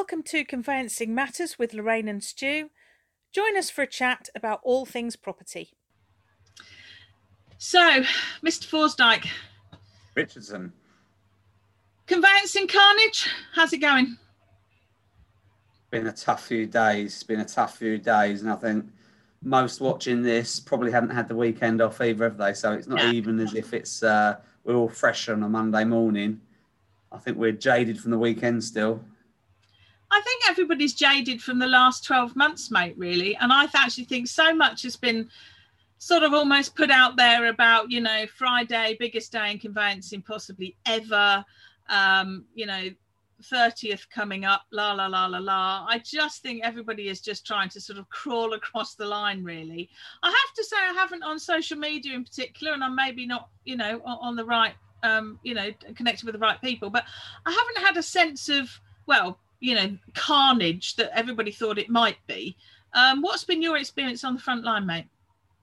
Welcome to Conveyancing Matters with Lorraine and Stu. Join us for a chat about all things property. So, Mr. Forsdyke, Richardson. conveyancing carnage, how's it going? Been a tough few days. It's been a tough few days, and I think most watching this probably hadn't had the weekend off either, have they? So it's not Yeah. even as if it's uh, we're all fresh on a Monday morning. I think we're jaded from the weekend still. I think everybody's jaded from the last 12 months, mate, really. And I actually think so much has been sort of almost put out there about, you know, Friday, biggest day in conveyancing possibly ever, um, you know, 30th coming up, la, la, la, la, la. I just think everybody is just trying to sort of crawl across the line, really. I have to say, I haven't on social media in particular, and I'm maybe not, you know, on, the right, um, you know, connected with the right people, but I haven't had a sense of, well, you know carnage that everybody thought it might be. Um, what's been your experience on the front line, mate?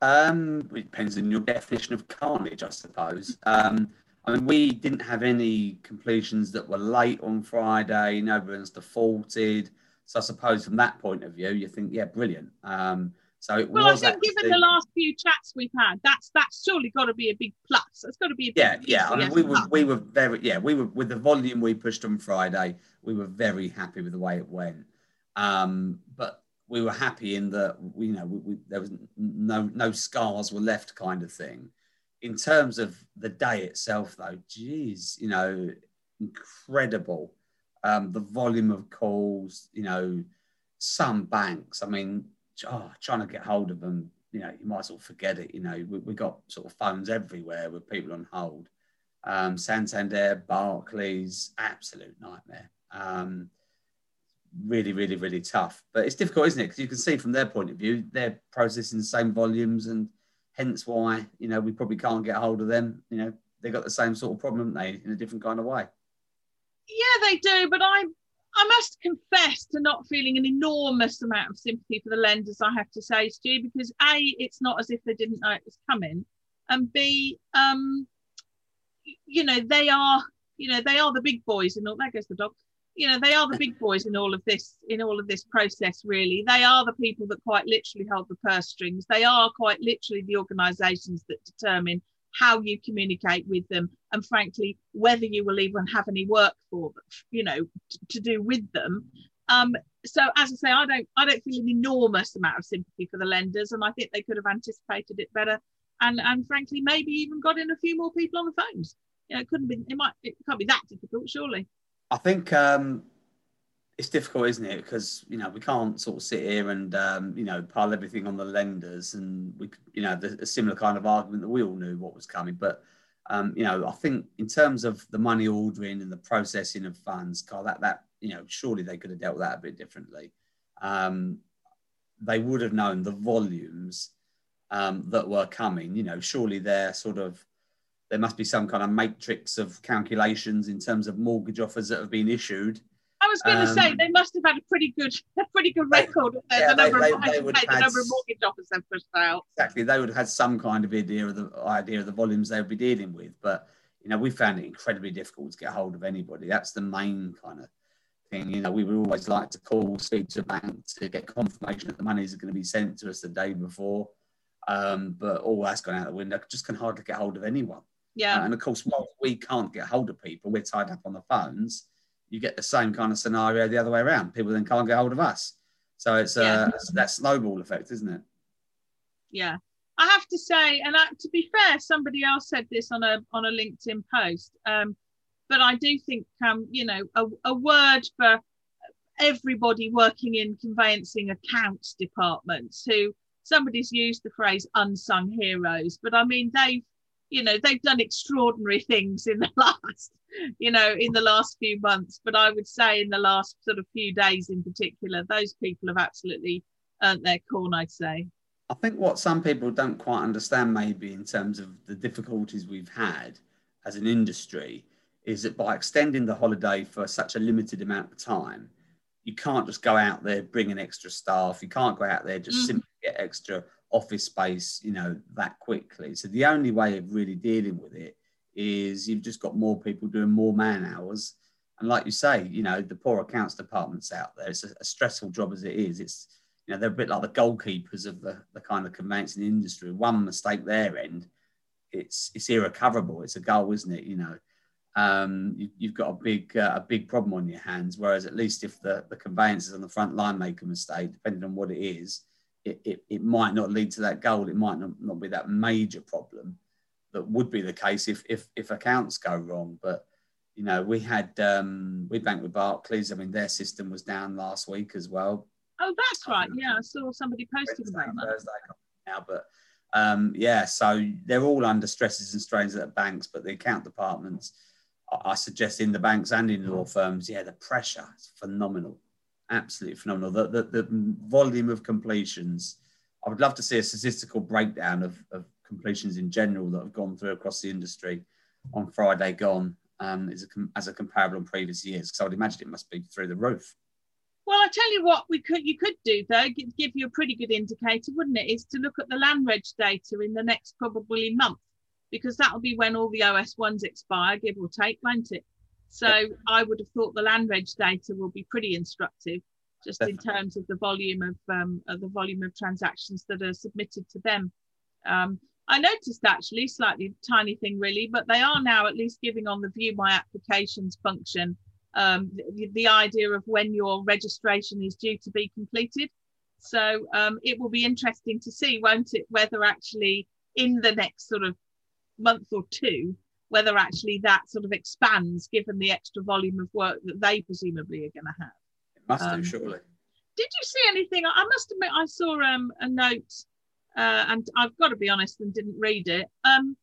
Um, it depends on your definition of carnage, I suppose. Um, I mean, we didn't have any completions that were late on Friday. No one's defaulted. So I suppose from that point of view, you think, yeah, brilliant. Um, so it Well, I was think given the last few chats we've had, that's that's surely got to be a big plus. That's got to be a big yeah, yeah. I mean, we were we were very yeah we were with the volume we pushed on Friday. We were very happy with the way it went. Um, but we were happy in that we, you know we, we, there was no no scars were left kind of thing. In terms of the day itself, though, geez, you know, incredible. Um, the volume of calls, you know, some banks. I mean, oh, trying to get hold of them, you know, you might as well forget it. You know, we, we got sort of phones everywhere with people on hold. Um, Santander, Barclays, absolute nightmare. Um, really, really, really tough. But it's difficult, isn't it? Because you can see from their point of view, they're processing the same volumes, and hence why you know we probably can't get hold of them. You know, they got the same sort of problem, they, in a different kind of way. Yeah, they do, but I I must confess to not feeling an enormous amount of sympathy for the lenders. I have to say, Stu, because a it's not as if they didn't know it was coming, and b um you know they are you know they are the big boys and all. There goes the dog. You know they are the big boys in all of this in all of this process. Really, they are the people that quite literally hold the purse strings. They are quite literally the organisations that determine how you communicate with them and frankly whether you will even have any work for you know to do with them. Um so as i say i don't i don't feel an enormous amount of sympathy for the lenders and i think they could have anticipated it better and and frankly maybe even got in a few more people on the phones. You know it couldn't be it might it can't be that difficult surely. I think um, it's difficult, isn't it? Because you know we can't sort of sit here and um, you know pile everything on the lenders, and we, you know, the, a similar kind of argument that we all knew what was coming. But um, you know, I think in terms of the money ordering and the processing of funds, Carl, that that you know, surely they could have dealt with that a bit differently. Um, they would have known the volumes um, that were coming. You know, surely they're sort of there must be some kind of matrix of calculations in terms of mortgage offers that have been issued. I was going to say Um, they must have had a pretty good a pretty good record of the, yeah, the number they- of they would the number of mortgage offers they've pushed out Exactly, they would have had some kind of idea of the idea of the volumes they would be dealing with. But you know, we found it incredibly difficult to get hold of anybody. That's the main kind of thing. You know, we would always like to call, speak to a bank to get confirmation that the money is going to be sent to us the day before. Um, but all that's gone out the window. Just can hardly get hold of anyone. yeah Uh, and of course, while we can't get hold of people, we're tied up on the phones. You get the same kind of scenario the other way around. People then can't get hold of us. So it's Yeah. uh, it's that snowball effect, isn't it? yeah i have to say and I, to be fair somebody else said this on a on a linkedin post um but i do think um you know a, a word for everybody working in conveyancing accounts departments who somebody's used the phrase unsung heroes but i mean they've you know they've done extraordinary things in the last you know in the last few months but i would say in the last sort of few days in particular those people have absolutely earned their corn i'd say I think what some people don't quite understand, maybe in terms of the difficulties we've had as an industry, is that by extending the holiday for such a limited amount of time, you can't just go out there bring in extra staff. You can't go out there just Mhm. simply get extra office space, you know, that quickly. So the only way of really dealing with it is you've just got more people doing more man hours And like you say, you know, the poor accounts departments out there, it's a, a stressful job as it is. It's, you know, they're a bit like the goalkeepers of the, the kind of conveyancing industry. One mistake their end, it's it's irrecoverable. It's a goal, isn't it? You know, um, you, have got a big uh, a big problem on your hands. Whereas at least if the the conveyancers on the front line make a mistake, depending on what it is, it, it, it might not lead to that goal. It might not, not be that major problem that would be the case if if if accounts go wrong. But you know, we had um, we banked with Barclays. I mean, their system was down last week as well. Oh, that's right. Yeah, I saw somebody posting about that. Thursday now, but um, yeah, so they're all under stresses and strains at the banks, but the account departments, I suggest in the banks and in law firms, yeah, the pressure is phenomenal, absolutely phenomenal. The, the, the volume of completions, I would love to see a statistical breakdown of, of completions in general that have gone through across the industry on Friday gone um, as, a, as a comparable on previous years, because I would imagine it must be through the roof. Well, I tell you what, we could you could do though, give you a pretty good indicator, wouldn't it? Is to look at the land reg data in the next probably month, because that'll be when all the OS ones expire, give or take, won't it? So. I would have thought the land reg data will be pretty instructive, just Definitely. in terms of the volume of, um, of the volume of transactions that are submitted to them. Um, I noticed actually, slightly tiny thing really, but they are now at least giving on the view my applications function um, the, the, idea of when your registration is due to be completed. So um, it will be interesting to see, won't it, whether actually in the next sort of month or two, whether actually that sort of expands given the extra volume of work that they presumably are going to have. It must um, do, surely. Did you see anything? I must admit, I saw um, a note, uh, and I've got to be honest and didn't read it. Um,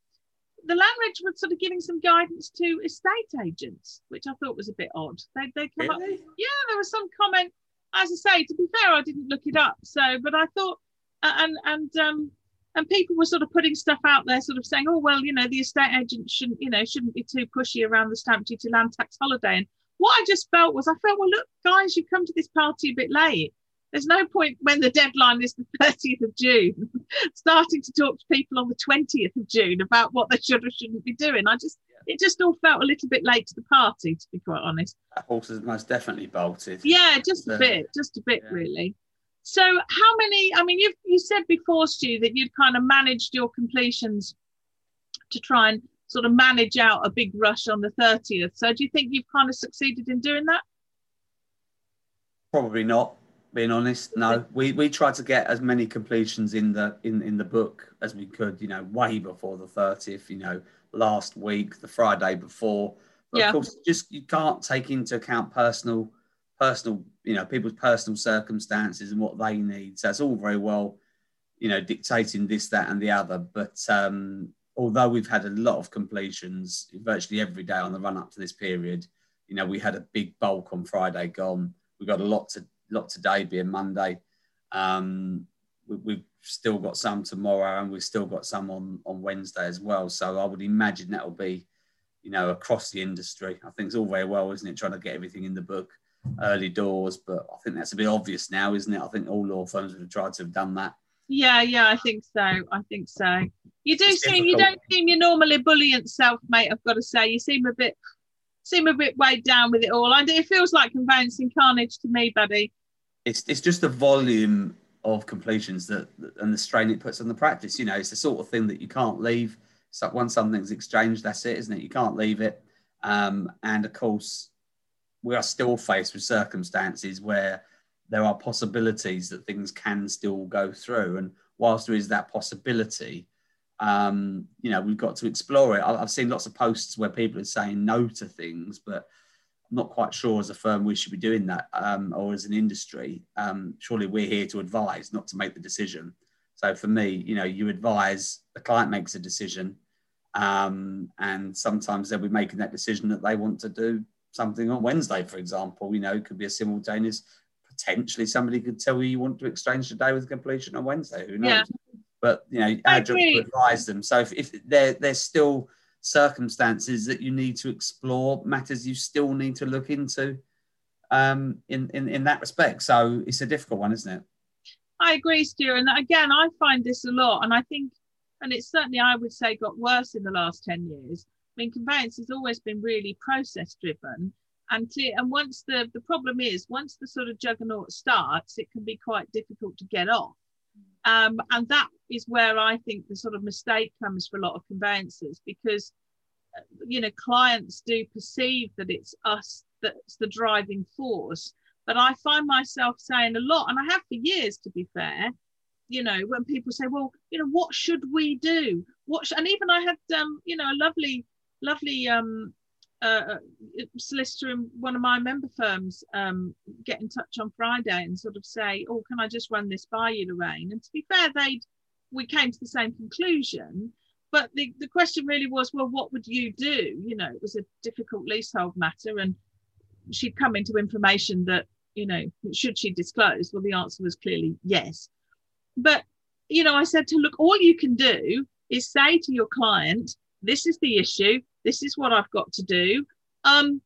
the land reg was sort of giving some guidance to estate agents, which I thought was a bit odd. They they come really? up, yeah, there was some comment. As I say, to be fair, I didn't look it up. So, but I thought, and and um and people were sort of putting stuff out there, sort of saying, oh well, you know, the estate agent shouldn't, you know, shouldn't be too pushy around the stamp duty land tax holiday. And what I just felt was, I felt, well, look, guys, you've come to this party a bit late. There's no point when the deadline is the 30th of June, starting to talk to people on the 20th of June about what they should or shouldn't be doing. I just, it just all felt a little bit late to the party, to be quite honest. That horse is most definitely bolted. Yeah, just a bit, just a bit, yeah. really. So, how many? I mean, you you said before, Stu, that you'd kind of managed your completions to try and sort of manage out a big rush on the 30th. So, do you think you've kind of succeeded in doing that? Probably not being honest. No, we, we tried to get as many completions in the in, in the book as we could. You know, way before the thirtieth. You know, last week, the Friday before. But yeah. of course, just you can't take into account personal personal you know people's personal circumstances and what they need. So it's all very well, you know, dictating this, that, and the other. But um, although we've had a lot of completions virtually every day on the run up to this period, you know, we had a big bulk on Friday gone. We've got a lot to lot today being Monday. Um, we, have still got some tomorrow, and we've still got some on on Wednesday as well. So I would imagine that will be, you know, across the industry. I think it's all very well, isn't it, trying to get everything in the book early doors, but I think that's a bit obvious now, isn't it? I think all law firms would have tried to have done that. Yeah, yeah, I think so. I think so. You do it's seem difficult. you don't seem your normal ebullient self, mate. I've got to say, you seem a bit seem a bit weighed down with it all. And it feels like conveyancing carnage to me, buddy. It's it's just the volume of completions that and the strain it puts on the practice. You know, it's the sort of thing that you can't leave. So once something's exchanged, that's it, isn't it? You can't leave it. Um, and of course, we are still faced with circumstances where there are possibilities that things can still go through. And whilst there is that possibility, um, you know, we've got to explore it. I've seen lots of posts where people are saying no to things, but I'm not quite sure as a firm we should be doing that um, or as an industry. Um, surely we're here to advise, not to make the decision. So for me, you know, you advise, the client makes a decision, um, and sometimes they'll be making that decision that they want to do something on Wednesday, for example. You know, it could be a simultaneous. Potentially, somebody could tell you you want to exchange today with completion on Wednesday. Who knows? Yeah. But you know, our job to advise them. So if, if there, there's still circumstances that you need to explore, matters you still need to look into um, in, in, in that respect. So it's a difficult one, isn't it? I agree, Stu. And again, I find this a lot. And I think, and it's certainly, I would say, got worse in the last 10 years. I mean, conveyance has always been really process driven. and. And once the the problem is, once the sort of juggernaut starts, it can be quite difficult to get off. Um, and that is where I think the sort of mistake comes for a lot of conveyancers because, uh, you know, clients do perceive that it's us that's the driving force. But I find myself saying a lot, and I have for years, to be fair, you know, when people say, well, you know, what should we do? What, sh-? and even I had, um, you know, a lovely, lovely um, uh, solicitor in one of my member firms um, get in touch on Friday and sort of say, "Oh, can I just run this by you, Lorraine?" And to be fair, they we came to the same conclusion. But the, the question really was, well, what would you do? You know, it was a difficult leasehold matter, and she'd come into information that you know should she disclose? Well, the answer was clearly yes. But you know, I said to look, all you can do is say to your client, "This is the issue this is what I've got to do. Um,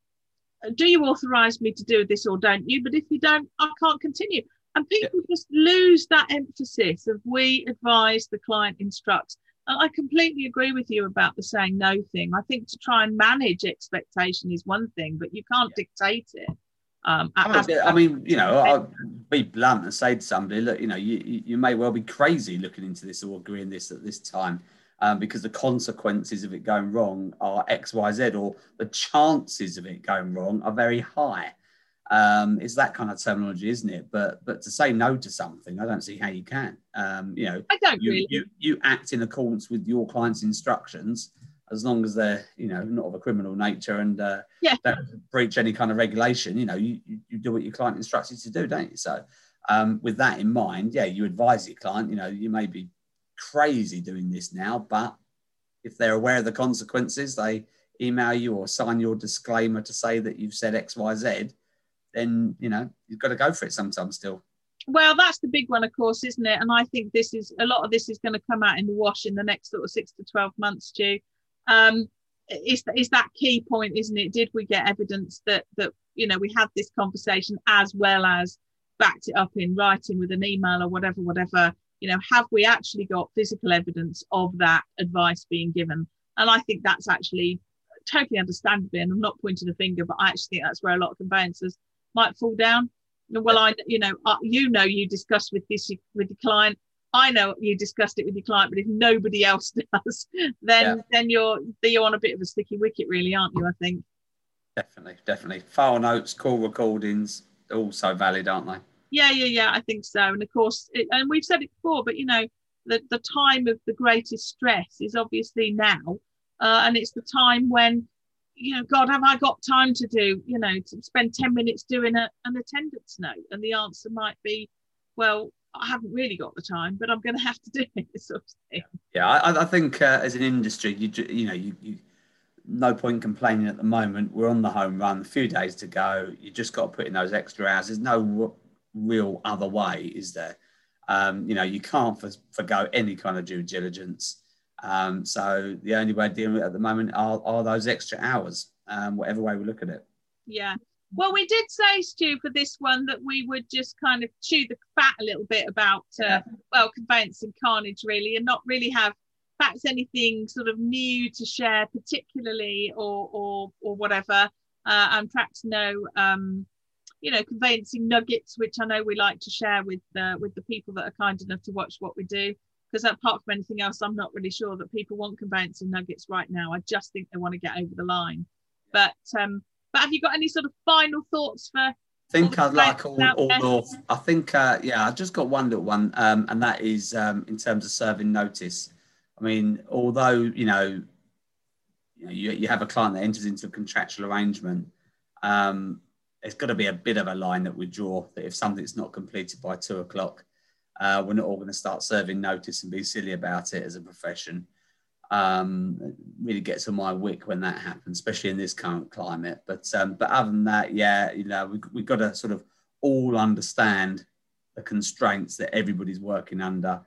do you authorize me to do this or don't you? But if you don't, I can't continue. And people yeah. just lose that emphasis of we advise, the client instructs. I completely agree with you about the saying no thing. I think to try and manage expectation is one thing, but you can't yeah. dictate it. Um, I, mean, I mean, you know, I'll be blunt and say to somebody, look, you know, you, you may well be crazy looking into this or agreeing this at this time um, because the consequences of it going wrong are X, Y, Z, or the chances of it going wrong are very high. Um, it's that kind of terminology, isn't it? But but to say no to something, I don't see how you can. Um, you know, I don't you, really. You, you act in accordance with your client's instructions, as long as they're you know not of a criminal nature and uh, yeah. don't breach any kind of regulation. You know, you, you do what your client instructs you to do, don't you? So um, with that in mind, yeah, you advise your client. You know, you may be crazy doing this now, but if they're aware of the consequences, they email you or sign your disclaimer to say that you've said X, Y, Z, then you know you've got to go for it sometimes still. Well, that's the big one, of course, isn't it? And I think this is a lot of this is going to come out in the wash in the next sort of six to twelve months, Stu. Um, is is that key point, isn't it? Did we get evidence that that you know we had this conversation as well as backed it up in writing with an email or whatever, whatever you know have we actually got physical evidence of that advice being given? And i think that's actually totally understandable and i'm not pointing a finger but i actually think that's where a lot of conveyancers might fall down. Well i you know uh, you know you discussed with this with the client. I know you discussed it with your client but if nobody else does then yeah. then you're you're on a bit of a sticky wicket really aren't you i think? Definitely definitely. File notes call recordings also valid aren't they yeah, yeah, yeah, I think so. And of course, it, and we've said it before, but you know, the, the time of the greatest stress is obviously now. Uh, and it's the time when, you know, God, have I got time to do, you know, to spend 10 minutes doing a, an attendance note? And the answer might be, well, I haven't really got the time, but I'm going to have to do it. Sort of thing. Yeah, I, I think uh, as an industry, you you know, you, you no point complaining at the moment. We're on the home run, a few days to go. You just got to put in those extra hours. There's no real other way, is there? Um, you know, you can't for, forgo any kind of due diligence. Um, so the only way of dealing with it at the moment are, are those extra hours, um, whatever way we look at it. Yeah. Well, we did say, Stu, for this one that we would just kind of chew the fat a little bit about, uh, yeah. well, conveyancing carnage, really, and not really have perhaps anything sort of new to share, particularly or or or whatever, uh, and perhaps no um, you know conveyancing nuggets which i know we like to share with the with the people that are kind enough to watch what we do. Because apart from anything else i'm not really sure that people want conveyancing nuggets right now. I just think they want to get over the line. But um but have you got any sort of final thoughts for I think I'd like all, all of, I think, uh, yeah, I just got one little one, um, and that is um, in terms of serving notice. I mean, although, you know, you, know, you, you have a client that enters into a contractual arrangement, um, there's got to be a bit of a line that we draw that if something's not completed by two o'clock, uh, we're not all going to start serving notice and be silly about it as a profession. Um, it really gets on my wick when that happens, especially in this current climate. But um, but other than that, yeah, you know, we, we've got to sort of all understand the constraints that everybody's working under,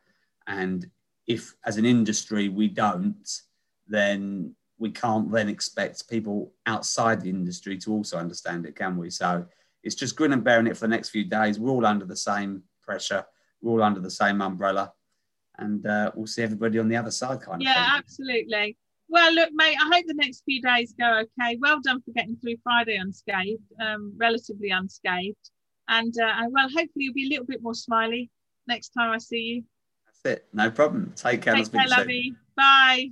and if as an industry we don't, then we can't then expect people outside the industry to also understand it, can we? So it's just grin and bearing it for the next few days. We're all under the same pressure. We're all under the same umbrella, and uh, we'll see everybody on the other side, kind yeah, of. Yeah, absolutely. Well, look, mate, I hope the next few days go okay. Well done for getting through Friday unscathed, um, relatively unscathed. And uh, well, hopefully you'll be a little bit more smiley next time I see you. That's it. No problem. Take care. Take care, lovey. Bye.